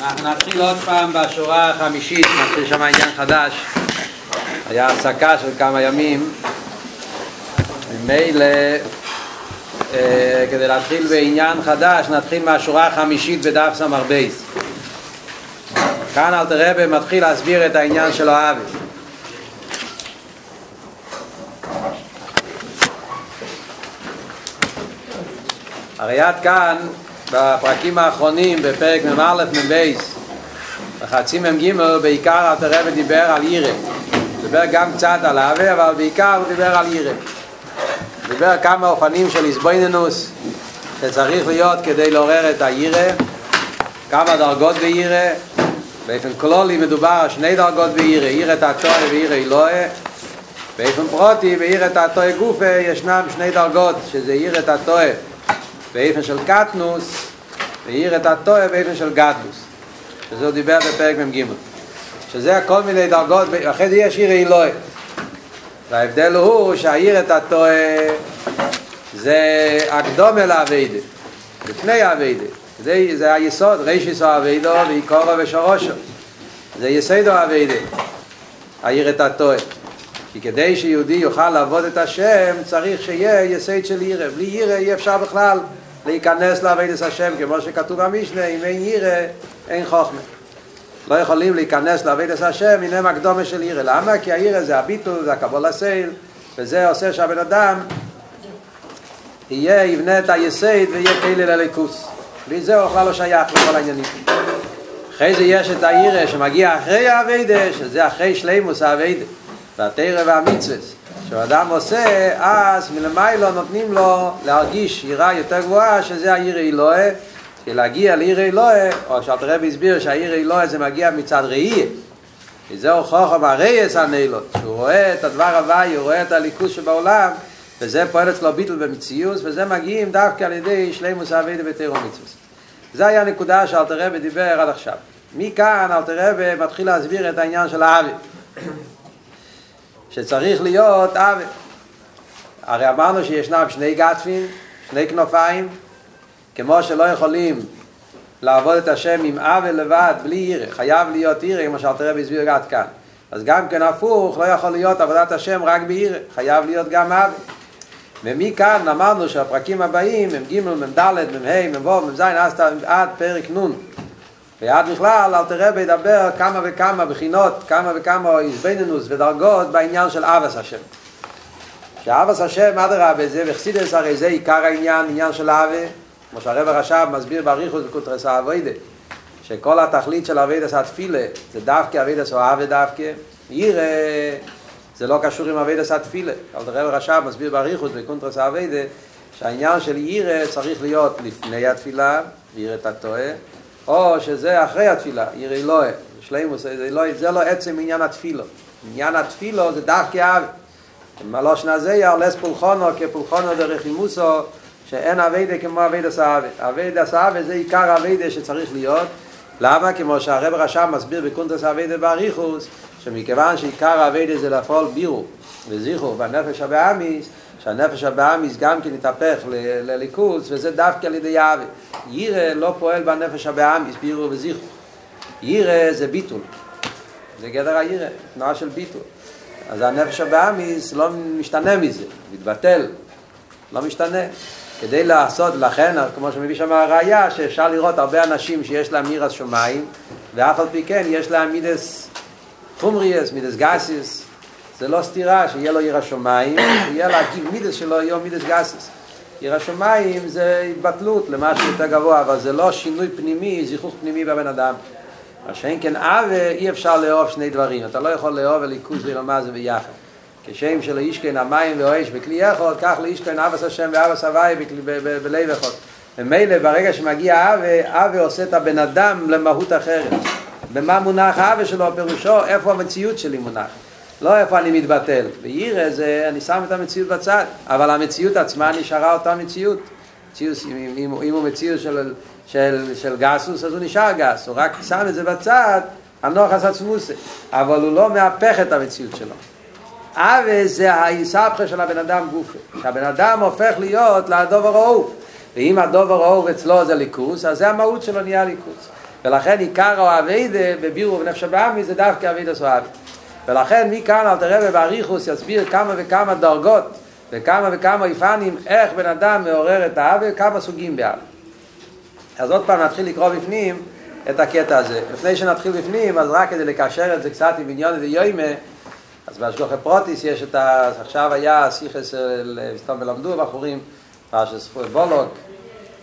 אנחנו נתחיל עוד פעם בשורה החמישית, נתחיל שם עניין חדש. היה הפסקה של כמה ימים. ממילא, אה, כדי להתחיל בעניין חדש, נתחיל מהשורה החמישית בדף סמ"ר בייס. כאן אלתר רבי מתחיל להסביר את העניין של האבי. הרי עד כאן, בפרקים האחרונים, בפרק מ"א מ"ב, בחצי מ"ג, בעיקר אלתר רבי דיבר על ירא. דיבר גם קצת על האבי, אבל בעיקר הוא דיבר על ירא. דיבר כמה אופנים של איזבויננוס שצריך להיות כדי לעורר את הירא, כמה דרגות בירא, באופן כלולי מדובר על שני דרגות בירא, ירא תתוי וירא אלוהי, באופן פרוטי וירא תתוי גופה ישנם שני דרגות, שזה ירא תתוי באופן של קטנוס וירא תתוי באופן של גדלוס, שזה הוא דיבר בפרק מ"ג, שזה כל מיני דרגות, אחרי זה יש ירא אלוהי. וההבדל הוא שהעיר את הטועה זה הקדומה לאביידה, לפני האביידה. זה, זה היסוד, רישיס האביידו ועיקורו ושורושו. זה יסודו האביידה, העיר את הטועה. כי כדי שיהודי יוכל לעבוד את השם צריך שיהיה יסוד של ירא. בלי ירא אי אפשר בכלל להיכנס לעבודת השם, כמו שכתוב במשנה, אם אין ירא אין חוכמה. לא יכולים להיכנס לעבודת השם הנה מקדומה של ירא. למה? כי הירא זה הביטול, זה הקבול הסייל, וזה עושה שהבן אדם יהיה, יבנה את היסד ויהיה כאלה לליכוס. בלי זה הוא בכלל לא שייך לכל העניינים. אחרי זה יש את הירא שמגיע אחרי האביידה, שזה אחרי שלימוס האביידה, והתרא והמצווה. כשאדם עושה, אז מלמיילו נותנים לו להרגיש יראה יותר גבוהה, שזה הירא אלוהי, כי להגיע לעיר אלוהי, או שאלת הרב הסביר שהעיר אלוהי זה מגיע מצד ראי, וזהו חוכם הרייס הנעלות, שהוא רואה את הדבר הוואי, הוא רואה את הליכוז שבעולם, וזה פועל אצלו ביטל במציאות, וזה מגיעים דווקא על ידי שלימוס אבידה ותירו מצווה. זה היה הנקודה שאלת הרב דיבר עד עכשיו. מכאן אלת הרב מתחיל להסביר את העניין של האבי. שצריך להיות אבי. הרי אמרנו שישנם שני גטפים, שני כנופיים, כמו שלא יכולים לעבוד את השם עם עוול לבד, בלי ירא, חייב להיות ירא, כמו שאלתר רבי הסביר עד כאן. אז גם כן הפוך, לא יכול להיות עבודת השם רק בירא, חייב להיות גם עוול. ומכאן אמרנו שהפרקים הבאים הם ג' מ"ד, מ"ה, מ"ו, מ"ז, עד פרק נ'. ועד בכלל אלתר רבי ידבר כמה וכמה בחינות, כמה וכמה איזבנינוס ודרגות בעניין של אבס השם. שאבס השם, אדרבה, זה וחסידס הרי זה עיקר העניין, עניין של אבה. כמו שהרב הרש"ב מסביר באריכות בקוטרס האבוידה, שכל התכלית של אבוידס התפילה זה דווקא אבוידס או אבי דווקא, ירא זה לא קשור עם אבוידס התפילה. אבל הרב הרש"ב מסביר באריכות בקוטרס האבוידה שהעניין של ירא צריך להיות לפני התפילה, ירא את הטועה, או שזה אחרי התפילה, ירא אלוהי, שלימוס, זה לא, זה לא עצם עניין התפילו. עניין התפילו זה דווקא אבי. מלושן הזה ירלס פולחונו כפולחונו דרך אימוסו שאין אביידה כמו אביידה סאבה. אביידה סאבה זה עיקר אביידה שצריך להיות. למה? כמו שהרב רשם מסביר בקונטרס אביידה באריכוס, שמכיוון שעיקר אביידה זה לפעול בירו וזיכרו בנפש הבאמיס, שהנפש הבאמיס גם כן יתהפך לליכוס, וזה דווקא על ידי אבי. ירא לא פועל בנפש הבאמיס, בירו וזיכרו. ירא זה ביטול. זה גדר הירא, תנועה של ביטול. אז הנפש הבאמיס לא משתנה מזה, מתבטל, לא משתנה. כדי לעשות, לכן, כמו שמביא שם הראייה, שאפשר לראות הרבה אנשים שיש להם מירס שמיים, ואף על פי כן יש להם מידס חומריאס, מידס גסיס, זה לא סתירה שיהיה לו עיר השמיים, שיהיה להגיב מידס שלו יהיה מידס גסיס. עיר השמיים זה התבטלות למשהו יותר גבוה, אבל זה לא שינוי פנימי, זיכוך פנימי בבן אדם. מה שאין כן אבה, אי אפשר לאהוב שני דברים. אתה לא יכול לאהוב וליכוז ולמה זה ביחד. כשם שלא ישכן המים ואוהש בכלי אחד, כך לא ישכן אבס השם ואבס הוואי בלב אחד. ומילא ברגע שמגיע אבה, אבה עושה את הבן אדם למהות אחרת. במה מונח האבה שלו, פירושו, איפה המציאות שלי מונח. לא איפה אני מתבטל. בירא זה, אני שם את המציאות בצד, אבל המציאות עצמה נשארה אותה מציאות. מציאות אם, אם, אם הוא מציאות של, של, של גסוס, אז הוא נשאר גס. הוא רק שם את זה בצד, הנוחס עצמוסי. אבל הוא לא מהפך את המציאות שלו. אבה זה ההיסבכה של הבן אדם גופה. שהבן אדם הופך להיות לדובר העוף. ואם הדובר אור אצלו זה ליכוס, אז זה המהות שלו נהיה ליכוס. ולכן עיקר האביידה בבירו ובנפש הבאמי זה דווקא אביידה סואבי. ולכן מכאן אל תראה באריכוס יסביר כמה וכמה דרגות וכמה וכמה יפנים איך בן אדם מעורר את האבל, כמה סוגים באבל. אז עוד פעם נתחיל לקרוא בפנים את הקטע הזה. לפני שנתחיל בפנים, אז רק כדי לקשר את זה קצת עם עניון ויוימה, אז בהשגוחי פרוטיס יש את ה... עכשיו היה סיכס, סתם מלמדו בחורים, פרשת ספור בולוק,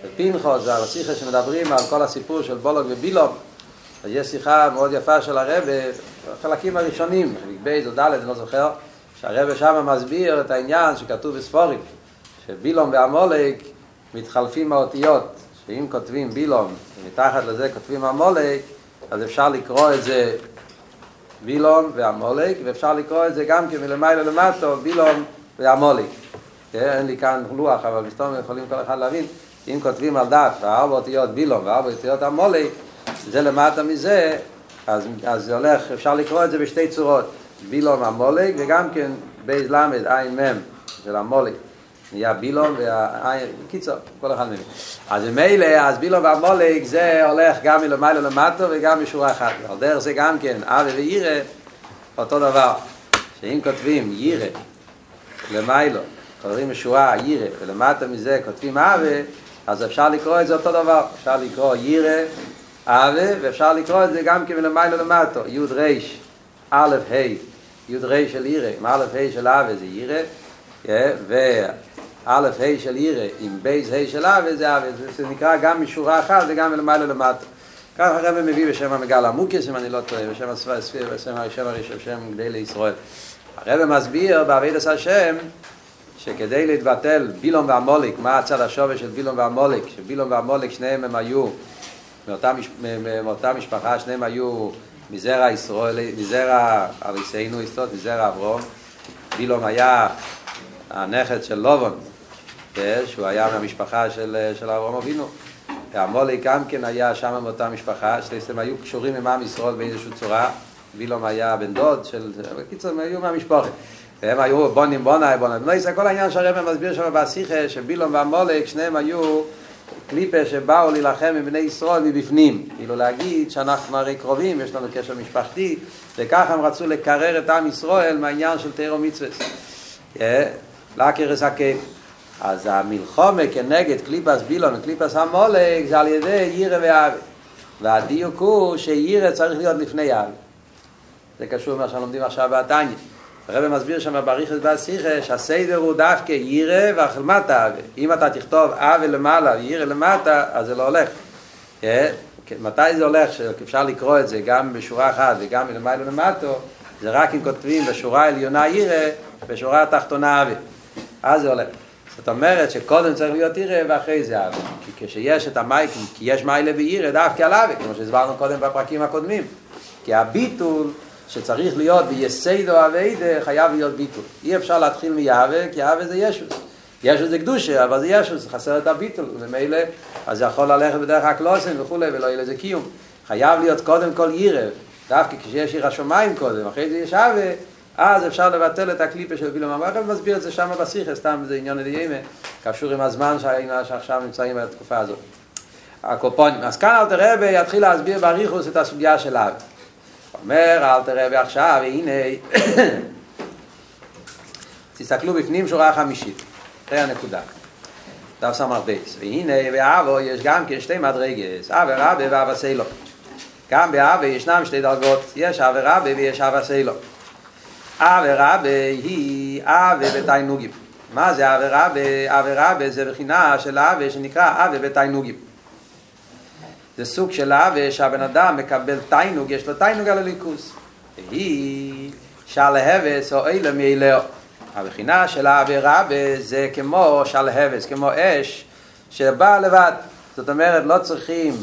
ופינחו, זה הסיכס שמדברים על כל הסיפור של בולוק ובילום. אז יש שיחה מאוד יפה של הרבה, בחלקים הראשונים, חלק בייז או ד', אני לא זוכר, שהרבה שם מסביר את העניין שכתוב בספורים, שבילום ועמולק מתחלפים האותיות, שאם כותבים בילום ומתחת לזה כותבים עמולק, אז אפשר לקרוא את זה בילום ועמולק, ואפשר לקרוא את זה גם כן מלמעלה למטו, בילום ועמולק. אין לי כאן לוח, אבל מסתום יכולים כל אחד להבין, אם כותבים על דף ארבע אותיות בילום וארבע אותיות עמולק, זה למטה מזה, אז, אז זה הולך, אפשר לקרוא את זה בשתי צורות, בילום עמולק וגם כן בייז למד עין מם של עמולק. נהיה בילום והעין, קיצור, כל אחד מבין. אז ממילא, אז בילום והמולק זה הולך גם מלמעלה למטו וגם משורה אחת. על דרך זה גם כן, אבי וירא, אותו דבר. שאם כותבים ירא למיילו, כותבים משורה ירא, ולמטה מזה כותבים אבי, אז אפשר לקרוא את זה אותו דבר. אפשר לקרוא ירא, אבי, ואפשר לקרוא את זה גם כן מלמעלה למטו. י' ריש, א' ה', י' ריש של ירא, עם א' ה' של אבי זה ירא, א' ה' של ירא עם בייז ה' של אבי זה אבי, זה נקרא גם משורה אחת וגם מלמעלה למטה. ככה הרב מביא בשם המגל המוקס, אם אני לא טועה, בשם הספיר, בשם הראשון הראשון, בשם גדי לישראל. הרב מסביר בעביד עשה שם, שכדי להתבטל בילום והמוליק, מה הצד השווה של בילום והמוליק, שבילום והמוליק שניהם הם היו מאותה, מש, מאותה משפחה, שניהם היו מזרע ישראל, מזרע אריסנו אסתות, מזרע אברום. בילום היה הנכד של לובון, שהוא היה מהמשפחה של, של אברהם אבינו. והמולי גם כן היה שם מאותה משפחה, שהם היו קשורים עם עם ישראל באיזושהי צורה. וילום היה בן דוד של... בקיצור, הם היו מהמשפחה. והם היו בונים בונאי בונאי. לא כל העניין שהרבא מסביר שם בשיחה, שבילום והמולק, שניהם היו קליפה שבאו להילחם עם בני ישראל מבפנים. כאילו להגיד שאנחנו הרי קרובים, יש לנו קשר משפחתי, וככה הם רצו לקרר את עם ישראל מהעניין של תירו מצווה. לקרס הקייב. אז המלחומה כנגד קליפס בילון וקליפס המולק זה על ידי ירא ואבי. והדיוק הוא שירא צריך להיות לפני אבי. זה קשור למה שלומדים עכשיו בעתניה. הרב מסביר שם בריחס והשיחה שהסדר הוא דווקא ירא והחלמת אבי. אם אתה תכתוב אבי למעלה וירא למטה, אז זה לא הולך. מתי זה הולך? שאפשר לקרוא את זה גם בשורה אחת וגם מלמעלה למטו, זה רק אם כותבים בשורה העליונה ירא, בשורה התחתונה אבי. אז זה הולך. זאת אומרת שקודם צריך להיות ירא ואחרי זה אבי. כי כשיש את המייקים, כי יש מיילה וירא דווקא על אבי, כמו שהסברנו קודם בפרקים הקודמים. כי הביטול שצריך להיות ביסיידו אביידה חייב להיות ביטול. אי אפשר להתחיל מיהווה, כי יהווה זה ישוס. ישוס זה קדושה, אבל זה ישוס, חסר את הביטול. וממילא, אז זה יכול ללכת בדרך הקלוסן וכולי, ולא יהיה לזה קיום. חייב להיות קודם כל ירא, דווקא כשיש עיר השמיים קודם, אחרי זה יש אבה, אז אפשר לבטל את הקליפה של בילום המוח, אני מסביר את זה שם בשיחה, סתם זה עניין לדיימה, קשור עם הזמן שעכשיו נמצאים בתקופה הזאת. הקופונים. אז כאן אלתר רבי יתחיל להסביר באריכוס את הסוגיה של אב. אומר אלתר רבי עכשיו, הנה, תסתכלו בפנים שורה חמישית, זה הנקודה. דף סמר בייס. והנה באבו יש גם כן שתי מדרגס, אב רבי ואב הסילו. גם באבי ישנם שתי דרגות, יש אב רבי ויש אב הסילו. אבי רבי היא אבי בתיינוגים. מה זה אבי רבי? אבי רבי זה בחינה של אבי שנקרא אבי בתיינוגים. זה סוג של אבי שהבן אדם מקבל תיינוג, יש לו תיינוג על הליכוס. והיא שלהבס או אלה מאילאו. הבחינה של אבי רבי זה כמו שלהבס, כמו אש שבאה לבד. זאת אומרת, לא צריכים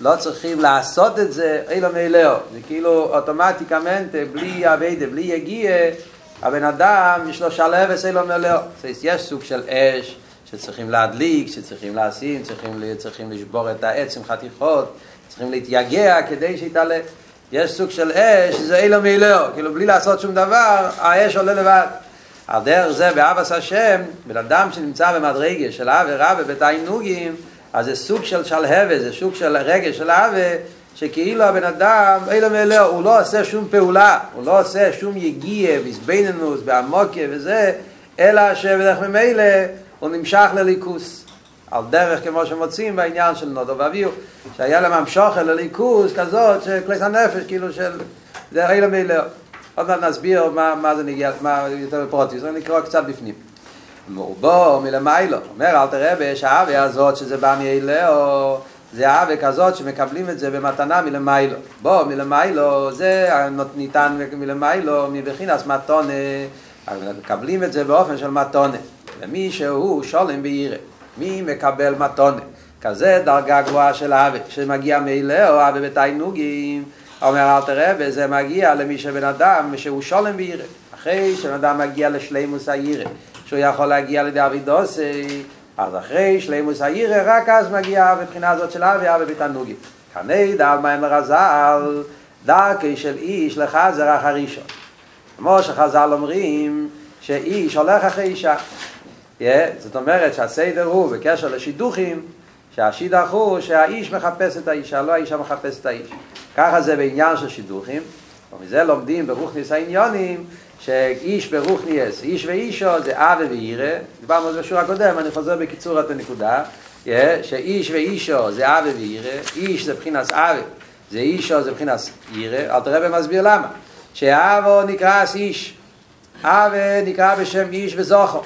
לא צריכים לעשות את זה, אילו מאילאו. זה כאילו אוטומטיקמנט, בלי אביידה, בלי יגיע, הבן אדם יש לו שלבס אילו מאילאו. יש סוג של אש שצריכים להדליק, שצריכים לשים, צריכים, צריכים לשבור את העץ עם חתיכות, צריכים להתייגע כדי שיתעלה. יש סוג של אש, זה אילו מאילאו. כאילו בלי לעשות שום דבר, האש עולה לבד. על דרך זה באבס השם, בן אדם שנמצא במדרגה של אבי רבי בתענוגים, אז זה סוג של שלהבה, זה סוג של רגש של אבי, שכאילו הבן אדם, אילו מאלוהו, הוא לא עושה שום פעולה, הוא לא עושה שום יגיע, ויסביננוס, בעמוקיה וזה, אלא שבדרך ממילא הוא נמשך לליכוס. על דרך כמו שמוצאים בעניין של נודו ואביו, שהיה להם המשוכר לליכוס כזאת, שכלס הנפש, כאילו של... זה אילו מאלוהו. עוד מעט נסביר מה, מה זה נגיע, מה יותר בפרוטיוס, אני נקרא קצת בפנים. בוא מלמיילו, אומר אל תראה ויש האווה הזאת שזה בא מאלוהו, זה האווה כזאת שמקבלים את זה במתנה מלמיילו. בוא מלמיילו, זה ניתן מלמיילו מבחינס מתונה, מקבלים את זה באופן של מתונה. למי שהוא שולם בעירה, מי מקבל מתונה? כזה דרגה גבוהה של האווה, שמגיע מאלוהו, האווה בתיינוגים. אומר אל תראה, וזה מגיע למי שבן אדם שהוא שולם בעירה. אחרי שבן אדם מגיע לשלימוס העירה, שהוא יכול להגיע לידי אבידוסי, אז אחרי שלימוס העירה, רק אז מגיע מבחינה הזאת של אבי אבי בתענוגים. כני דל מים לרזל, דרכי של איש לחזר אחר אישו. כמו שחז"ל אומרים, שאיש הולך אחרי אישה. זאת אומרת שהסדר הוא בקשר לשידוכים, שהשידך הוא שהאיש מחפש את האישה, לא האישה מחפש את האיש. ככה זה בעניין של שידוכים, ומזה לומדים ברוכניס העניונים, שאיש ברוכניס, איש ואישו זה אבי ואירה, דיברנו על זה בשיעור הקודם, אני חוזר בקיצור את הנקודה, שאיש ואישו זה אבי ואירה, איש זה בחינס אבי, זה אישו זה בחינס אירה, אל תראה במסביר למה, שאבו נקרא איש, אבי נקרא בשם איש וזוכו,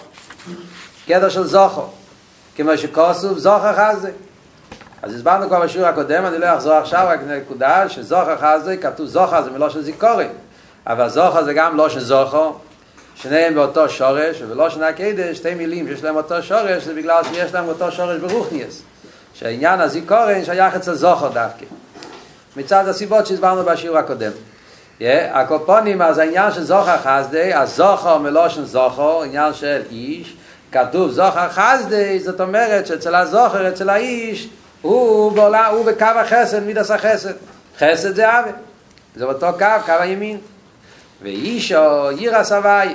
גדר של זוכו, כמו שכוסוף זוכר חזה, אז הסברנו כבר בשיעור הקודם, אני לא אחזור עכשיו, רק נקודה שזוכר חזוי, כתוב זוכר זה מלא של זיכורים, אבל זוכר זה גם לא של זוכר, שניהם באותו שורש, ולא שנה הקדש, שתי מילים שיש להם אותו שורש, זה בגלל שיש להם אותו שורש ברוכניאס, שהעניין הזיכורן שייך אצל זוכר דווקא, מצד הסיבות שהסברנו בשיעור הקודם. הקופונים, אז העניין של זוכר חסדי, אז זוכר מלושן זוכר, עניין של איש, כתוב זוכר חסדי, זאת אומרת שאצל הזוכר, אצל האיש, הוא בעולם, הוא בקו החסד, מידס החסד. חסד זה אבי. זה אותו קו, קו הימין. ואישו, עיר הסבי.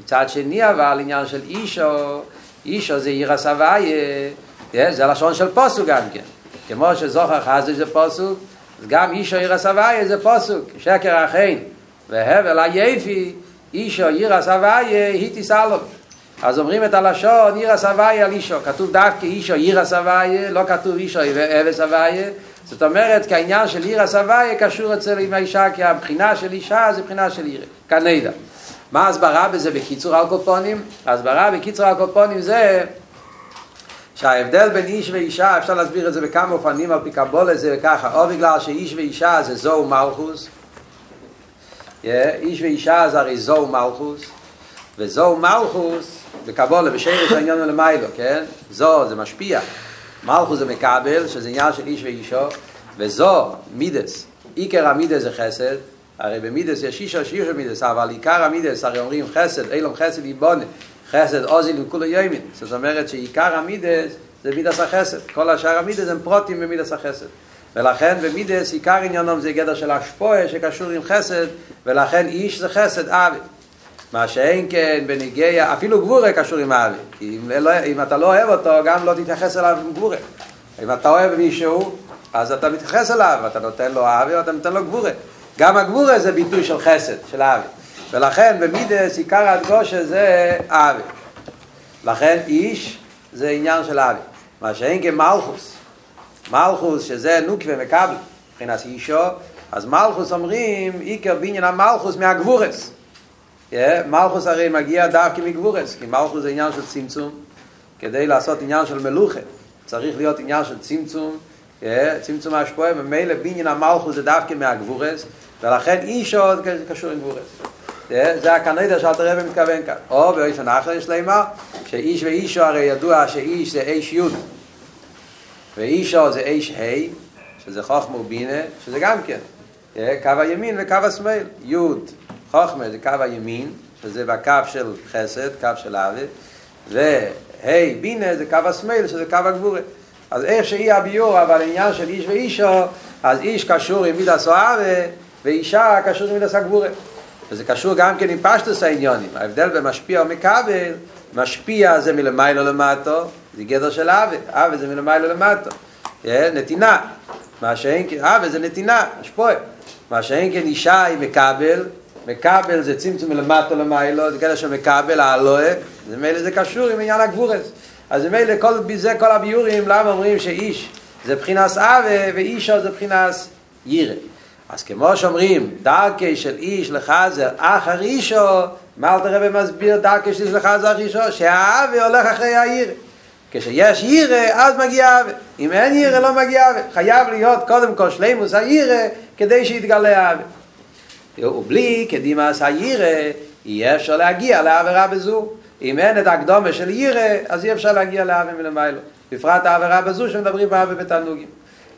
מצד שני אבל, עניין של אישו, אישו זה עיר הסבי, זה לשון של פוסוק גם כן. כמו שזוכר חזי זה פוסוק, אז גם אישו עיר הסבי זה פוסוק. שקר החין. והבל היפי, אישו עיר הסבי, היא תיסלום. אז אומרים את הלשון עיר הסבייה על אישו, כתוב דווקא אישו עיר הסבייה, לא כתוב אישו אבס סבייה, זאת אומרת כי העניין של עיר הסבייה קשור אצל עם האישה, כי הבחינה של אישה זה בחינה של עיר, כנדע. מה ההסברה בזה בקיצור על קופונים? ההסברה בקיצור על קופונים זה שההבדל בין איש ואישה, אפשר להסביר את זה בכמה אופנים על פי קבולה זה ככה, או בגלל שאיש ואישה זה זו מלכוס, איש ואישה זה הרי זו מלכוס, וזו מלכוס, בקבולה, בשרש העניין למיילו, כן? זו זה משפיע. מלכוס זה מקבל, שזה עניין של איש ואישו, וזו מידס. עיקר המידס זה חסד, הרי במידס יש אישו שישו מידס, אבל עיקר המידס, הרי אומרים חסד, אילום חסד יבונה, חסד עוזיל וכולו ימין. זאת אומרת שעיקר המידס זה מידס החסד. כל השאר המידס הם פרוטים במידס החסד. ולכן במידס עיקר עניונם זה גדר של השפועה שקשור עם חסד, ולכן איש זה חסד אבי. מה שאין כן בניגיה, אפילו גבורה קשור עם האבי. כי אם, לא, אם אתה לא אוהב אותו, גם לא תתייחס אליו עם גבורה. אם אתה אוהב מישהו, אז אתה מתייחס אליו, אתה נותן לו אבי, ואתה נותן לו גבורה. גם הגבורה זה ביטוי של חסד, של אבי. ולכן במידס עיקר הדגושה זה אבי. לכן איש זה עניין של אבי. מה שאין כן מלכוס. שזה נוקווה מקבל, מבחינת אישו, אז מלכוס אומרים, עיקר בעניין המלכוס מהגבורס. מלכוס הרי מגיע דווקא מגבורס, כי מלכוס זה עניין של צמצום, כדי לעשות עניין של מלוכה, צריך להיות עניין של צמצום, צמצום השפועה, ומילא בניין המלכוס זה דווקא מהגבורס, ולכן איש עוד קשור עם גבורס. זה הקנדה שאתה רבי מתכוון כאן. או באופן אחר יש לומר, שאיש ואישו הרי ידוע שאיש זה איש יוד, ואישו זה איש ה', שזה חוכמה ובינה, שזה גם כן, קו הימין וקו השמאל, יוד, חוכמה זה קו הימין, שזה בקו של חסד, קו של אבי, והי בינה זה קו השמאל, שזה קו הגבורה. אז איך שאי הביור, אבל עניין של איש ואישו, אז איש קשור עם או אבי, ואישה קשור עם מידס הגבורה. וזה קשור גם כן עם פשטוס העניונים. ההבדל בין משפיע ומקבל, משפיע זה מלמיילו למטו, זה גדר של אבי, אבי זה מלמיילו למטו. נתינה. מה שאין כן, אבי זה נתינה, השפועה. מה שאין כן אישה היא מקבל, מקבל זה צמצום מלמטו למיילו, זה גדר של מקבל, האלוה, זה מילא זה קשור עם עניין הגבורס. אז זה מילא כל, זה כל הביורים, למה אומרים שאיש זה בחינס אבי ואישו זה בחינס יירה. אז כמו שאומרים, דרכי של איש לחזר אחר אישו, מה אל תראה במסביר דרכי של איש לחזר אחר אישו? שהאבי הולך אחרי העיר. כשיש ירא, אז מגיע אבי. אם אין ירא, לא מגיע אבי. חייב להיות קודם כל שלימוס הירא, כדי שיתגלה אבי. ובלי קדימס הירא, יהיה אפשר להגיע לעבירה בזו. אם אין את הקדומה של ירא, אז אי אפשר להגיע לאבי מלמיילו. בפרט העבירה בזו שמדברים באבי בתענוגים.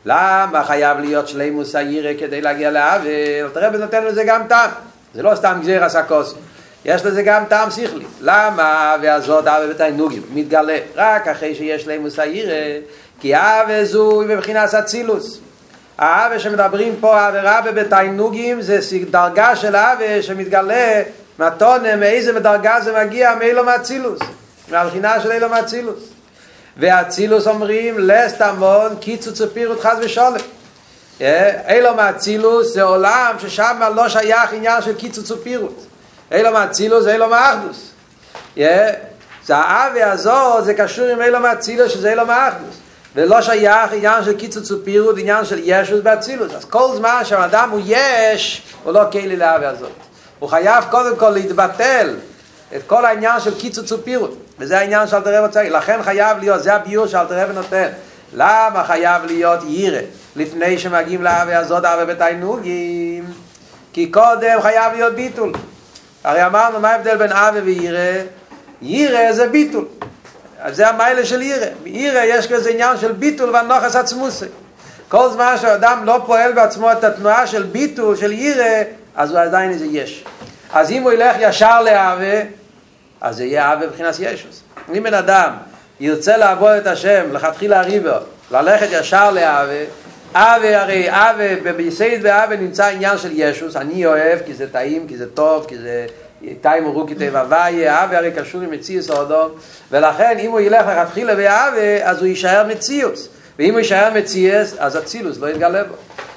למה חייב להיות שלימוס הירא כדי להגיע לאב? הרב נותן לזה גם טעם. זה לא סתם גזיר הסקוס. יש לזה גם טעם שכלי. למה והזאת אב בתענוגים מתגלה רק אחרי שיש שלימוס הירא? כי אב זו מבחינת אצילוס. האב שמדברים פה אב רב בתענוגים זה דרגה של אב שמתגלה מתונה מאיזה דרגה זה מגיע מאילו מאצילוס. מהבחינה של אילו מאצילוס. והצילוס אומרים לסטמון קיצוץ ופירוט חס ושולם. אילו מהצילוס זה עולם ששם לא שייך עניין של קיצוץ ופירוט אילו מהצילוס זה אילו מאחדוס זה האבי הזו זה קשור עם אילו מהצילוס שזה אילו מאחדוס ולא שייך עניין של קיצוץ ופירוט עניין של ישוס באצילוס אז כל זמן שהאדם הוא יש הוא לא קיילי לאבי הזאת. הוא חייב קודם כל להתבטל את כל העניין של קיצוץ ופירוט וזה העניין שאלת הרב רוצה לכן חייב להיות, זה הביור שאלת הרב נותן למה חייב להיות ירא? לפני שמגיעים לאבי הזאת אבי בתיינוגים כי קודם חייב להיות ביטול. הרי אמרנו מה ההבדל בין אבי וירא? ירא זה ביטול. אז זה המיילה של ירא. ירא יש כזה עניין של ביטול והנוחס עצמוסי. כל זמן שאדם לא פועל בעצמו את התנועה של ביטול, של ירא אז הוא עדיין איזה יש. אז אם הוא ילך ישר לאבי אז זה יהיה אבי מבחינת ישוס. אם בן אדם ירצה לעבוד את השם, לכתחילה הריבר, ללכת ישר לאבי, אבי הרי אבי, ביסייד ואבי נמצא עניין של ישוס, אני אוהב כי זה טעים, כי זה טוב, כי זה טעים ורוקי טבע ואיה, אבי הרי קשור עם מציאוס האדום, ולכן אם הוא ילך לכתחילה ואבי, אז הוא יישאר מציאוס. ואם הוא יישאר מציאס, אז אצילוס לא יתגלה בו.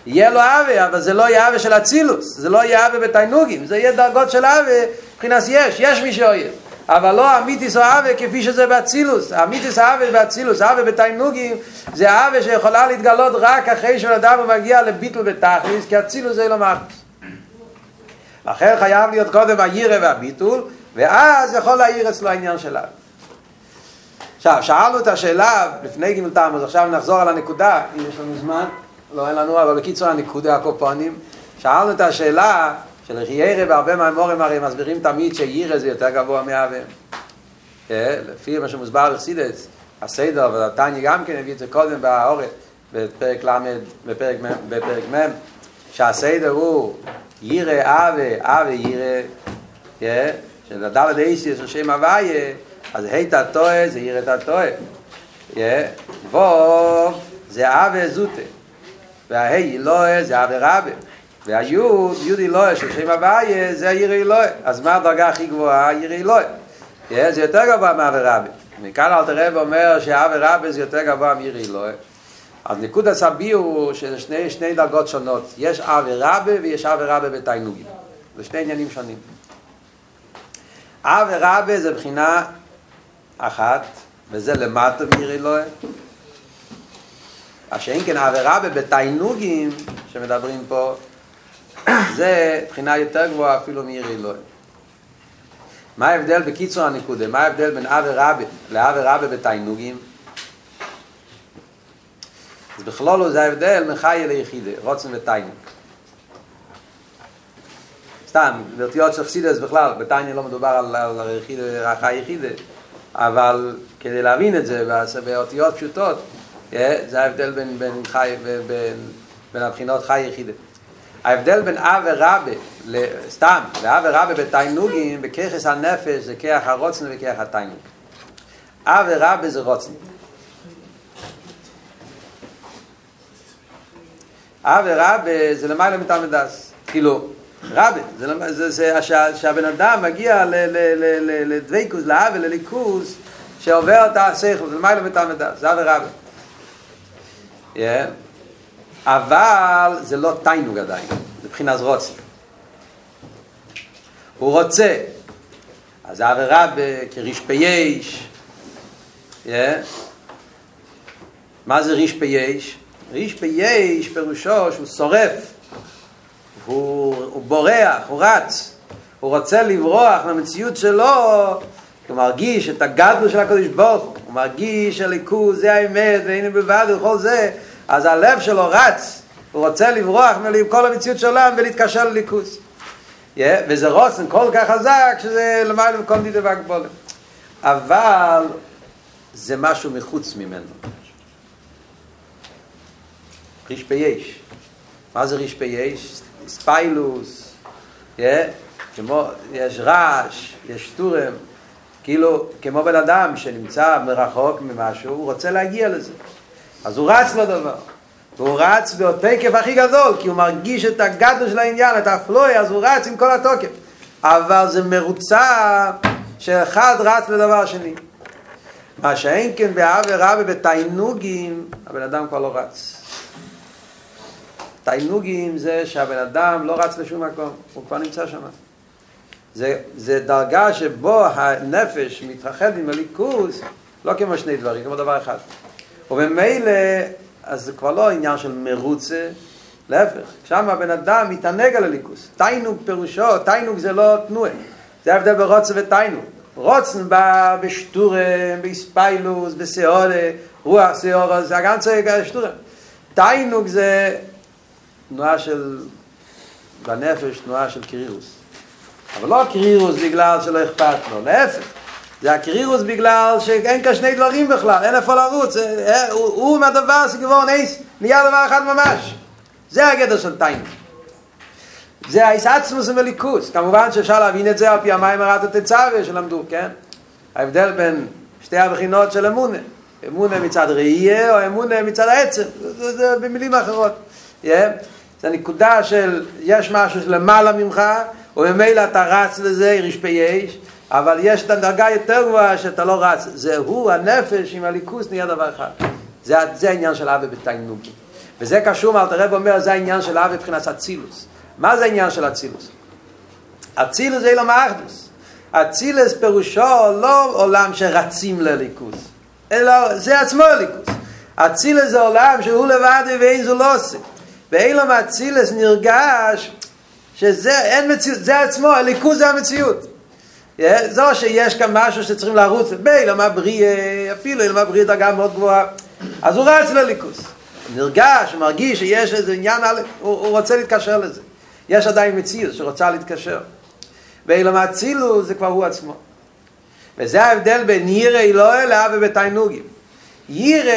יהיה לו אבי, אבל זה לא יהיה אבי של אצילוס, זה לא יהיה אבי בתיינוגים, זה יהיה דרגות של אבי, מבחינת יש, יש מי שאוהב. אבל לא אמיתיס אהבה כפי שזה באצילוס. אמיתיס אהבה באצילוס, אהבה בתיינוגים, זה אהבה שיכולה להתגלות רק אחרי שאדם מגיע לביטל בתכליס, כי אצילוס זה לא מאחוס. לכן חייב להיות קודם הירא והביטול, ואז יכול להעיר אצלו העניין של אהבה. עכשיו, שאלנו את השאלה לפני טעם, אז עכשיו נחזור על הנקודה, אם יש לנו זמן, לא אין לנו, אבל בקיצור הנקודה הקופונים, שאלנו את השאלה, של חיירה והרבה מהמורים הרי מסבירים תמיד שירא זה יותר גבוה מאבן. לפי מה שמוסבר לחסידס, הסדר, ותניא גם כן הביא את זה קודם באורת, בפרק ל', בפרק מ', שהסדר הוא ירא אבה, אבה ירא, של הדלת אייסי של שם הוויה, אז היית טועה זה את הטועה. ווב זה אבה זוטה, וההי אלוה זה אבה רבה. והיוד, יוד אלוהי של שם הוויה, זה העיר אלוהי. אז מה הדרגה הכי גבוהה? העיר אלוהי. זה יותר גבוה מאבי רבי. מכאן אל תראה ואומר שאבי רבי זה יותר גבוה מעיר אלוהי. אז נקוד הסביר הוא שזה שני, שני דרגות שונות. יש אבי רבי ויש אבי רבי בתיינוגים. זה שני עניינים שונים. אבי רבי זה בחינה אחת, וזה למטה מעיר אלוהי. אז שאין כן אבי רבי בתיינוגים שמדברים פה, זה בחינה יותר גבוהה אפילו מאיר אלוהים. מה ההבדל בקיצור הנקודה? מה ההבדל בין אבי רבי לאבי רבי בתיינוגים? אז בכלולו זה ההבדל מחי ליחידה, רוצן ותיינוג. סתם, באותיות של חסידס בכלל, בתיינוג לא מדובר על, על יחידה, החי יחידה, אבל כדי להבין את זה באותיות פשוטות, זה ההבדל בין, בין חי, בין, בין הבחינות חי יחידה. ההבדל בין אב ורבה, סתם, ואב ורבה בתיינוגים, בככס הנפש זה כח הרוצן וכח התיינוג. אב ורבה זה רוצן. אב ורבה זה למעלה מתלמדס. כאילו, רבי, זה, לא- זה, זה שה, שהבן אדם מגיע לדוויקוס, לעוול, לליכוס, שעובר את השכל, זה למעלה הדעת, זה אבי רבי. אבל זה לא תיינוג עדיין, זה מבחינת רוצה. הוא רוצה, אז אבי רבי כריש פייש, yeah. מה זה ריש פייש? ריש פייש פירושו שהוא שורף, הוא, הוא בורח, הוא רץ, הוא רוצה לברוח מהמציאות שלו, הוא מרגיש את הגדלות של הקדוש ברוך הוא, מרגיש שהליכוז זה האמת והנה בלבד וכל זה, אז הלב שלו רץ, הוא רוצה לברוח מכל המציאות של העולם ולהתקשר לליכוז. Yeah, וזה רוצן כל כך חזק שזה למעלה מכל דידה והגבולת. אבל זה משהו מחוץ ממנו. ריש פייש. מה זה ריש פייש? ספיילוס, yeah, כמו, יש רעש, יש טורם, כאילו, כמו בן אדם שנמצא מרחוק ממשהו, הוא רוצה להגיע לזה. אז הוא רץ לדבר. והוא רץ בתקף הכי גדול, כי הוא מרגיש את הגדול של העניין, את הפלוי, אז הוא רץ עם כל התוקף. אבל זה מרוצה שאחד רץ לדבר שני. מה שאין כן באב ורבה בתיינוגים, הבן אדם כבר לא רץ. תיינוגים זה שהבן אדם לא רץ לשום מקום, הוא כבר נמצא שם. זה, זה דרגה שבו הנפש מתרחד עם הליכוז, לא כמו שני דברים, כמו דבר אחד. וממילא, אז זה כבר לא עניין של מרוצה, להפך, שם הבן אדם מתענג על הליכוז. תיינוג פירושו, תיינוג זה לא תנועה, זה ההבדל ברוצה ותיינוג. רוצן בא בשטורם, בספיילוס, בסיאולה, רוח סיאורה, זה הגנצה שטורם. תיינוג זה תנועה של, בנפש, תנועה של קרירוס. אבל לא קרירוס בגלל שלא אכפת לו, להפך. זה הקרירוס בגלל שאין כאן שני דברים בכלל, אין איפה לרוץ. הוא, הוא מהדבר שגבור נס, נהיה דבר אחד ממש. זה הגדר של טיימינג. זה האיסעצמוס ומליכוס. כמובן שאפשר להבין את זה על פי המים הרת התצווה שלמדו, כן? ההבדל בין שתי הבחינות של אמונה. אמונה מצד ראייה או אמונה מצד העצם. זה, זה במילים אחרות. Yeah. זה נקודה של יש משהו למעלה ממך, וממילא אתה רץ לזה, יריש פייש, אבל יש את הדרגה יותר גבוהה שאתה לא רץ. זה הוא, הנפש עם הליכוס נהיה דבר אחד. זה, זה העניין של אבי בתיינוגי. וזה קשור, אל תראה אומר, זה העניין של אבי מבחינת אצילוס. מה זה העניין של אצילוס? אצילוס זה אילום האחדוס. אצילוס פירושו לא עולם שרצים לליכוס, אלא זה עצמו הליכוס. אצילוס זה עולם שהוא לבד ואין זו לא עושה. באילום אצילס נרגש שזה אין מציאות, זה עצמו, הליכוז זה המציאות. זו שיש כאן משהו שצריכים לרוץ, באילום הבריא, אפילו אילום הבריא דרגה מאוד גבוהה, אז הוא רץ לליכוז. נרגש, הוא מרגיש שיש איזה עניין, הוא, רוצה להתקשר לזה. יש עדיין מציאות שרוצה להתקשר. באילום אצילוס זה כבר הוא עצמו. וזה ההבדל בין ירא אלוהי לאבי בתיינוגים. ירא,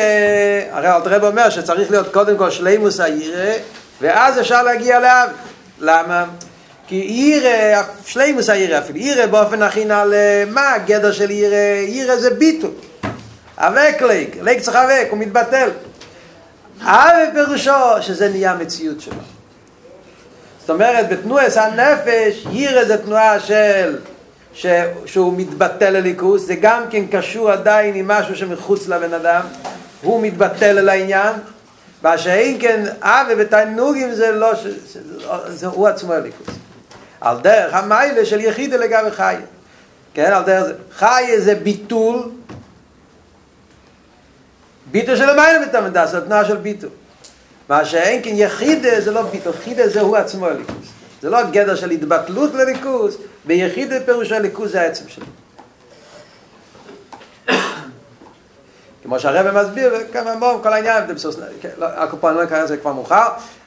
הרי אלתרעב אומר שצריך להיות קודם כל שלימוס הירא, ואז אפשר להגיע לאב. למה? כי ירא, שלימוס הירא אפילו, ירא באופן הכי נעל, מה הגדר של ירא? ירא זה ביטול. אבק ליק, ליק צריך אבק, הוא מתבטל. אב פירושו שזה נהיה מציאות שלו. זאת אומרת, בתנועס הנפש, ירא זה תנועה של ש... שהוא מתבטל לליכוס, זה גם כן קשור עדיין עם משהו שמחוץ לבן אדם, הוא מתבטל אל העניין, מה שאין כן אבי ותענוגים זה לא, ש... זה הוא עצמו הליכוס. על דרך המיילה של יחידה לגבי חי. כן, על דרך זה. חי זה ביטול, ביטול של המיילה מתעמדה, זה תנועה של ביטול. מה שאין כן יחידה זה לא ביטול, יחידה זה הוא עצמו הליכוס. זה לא גדר של התבטלות לליכוז, ביחיד פירוש הליכוז זה העצם שלו. כמו שהרבא מסביר, כמה מום, כל העניין, הקופון לא יקרה זה כבר מאוחר,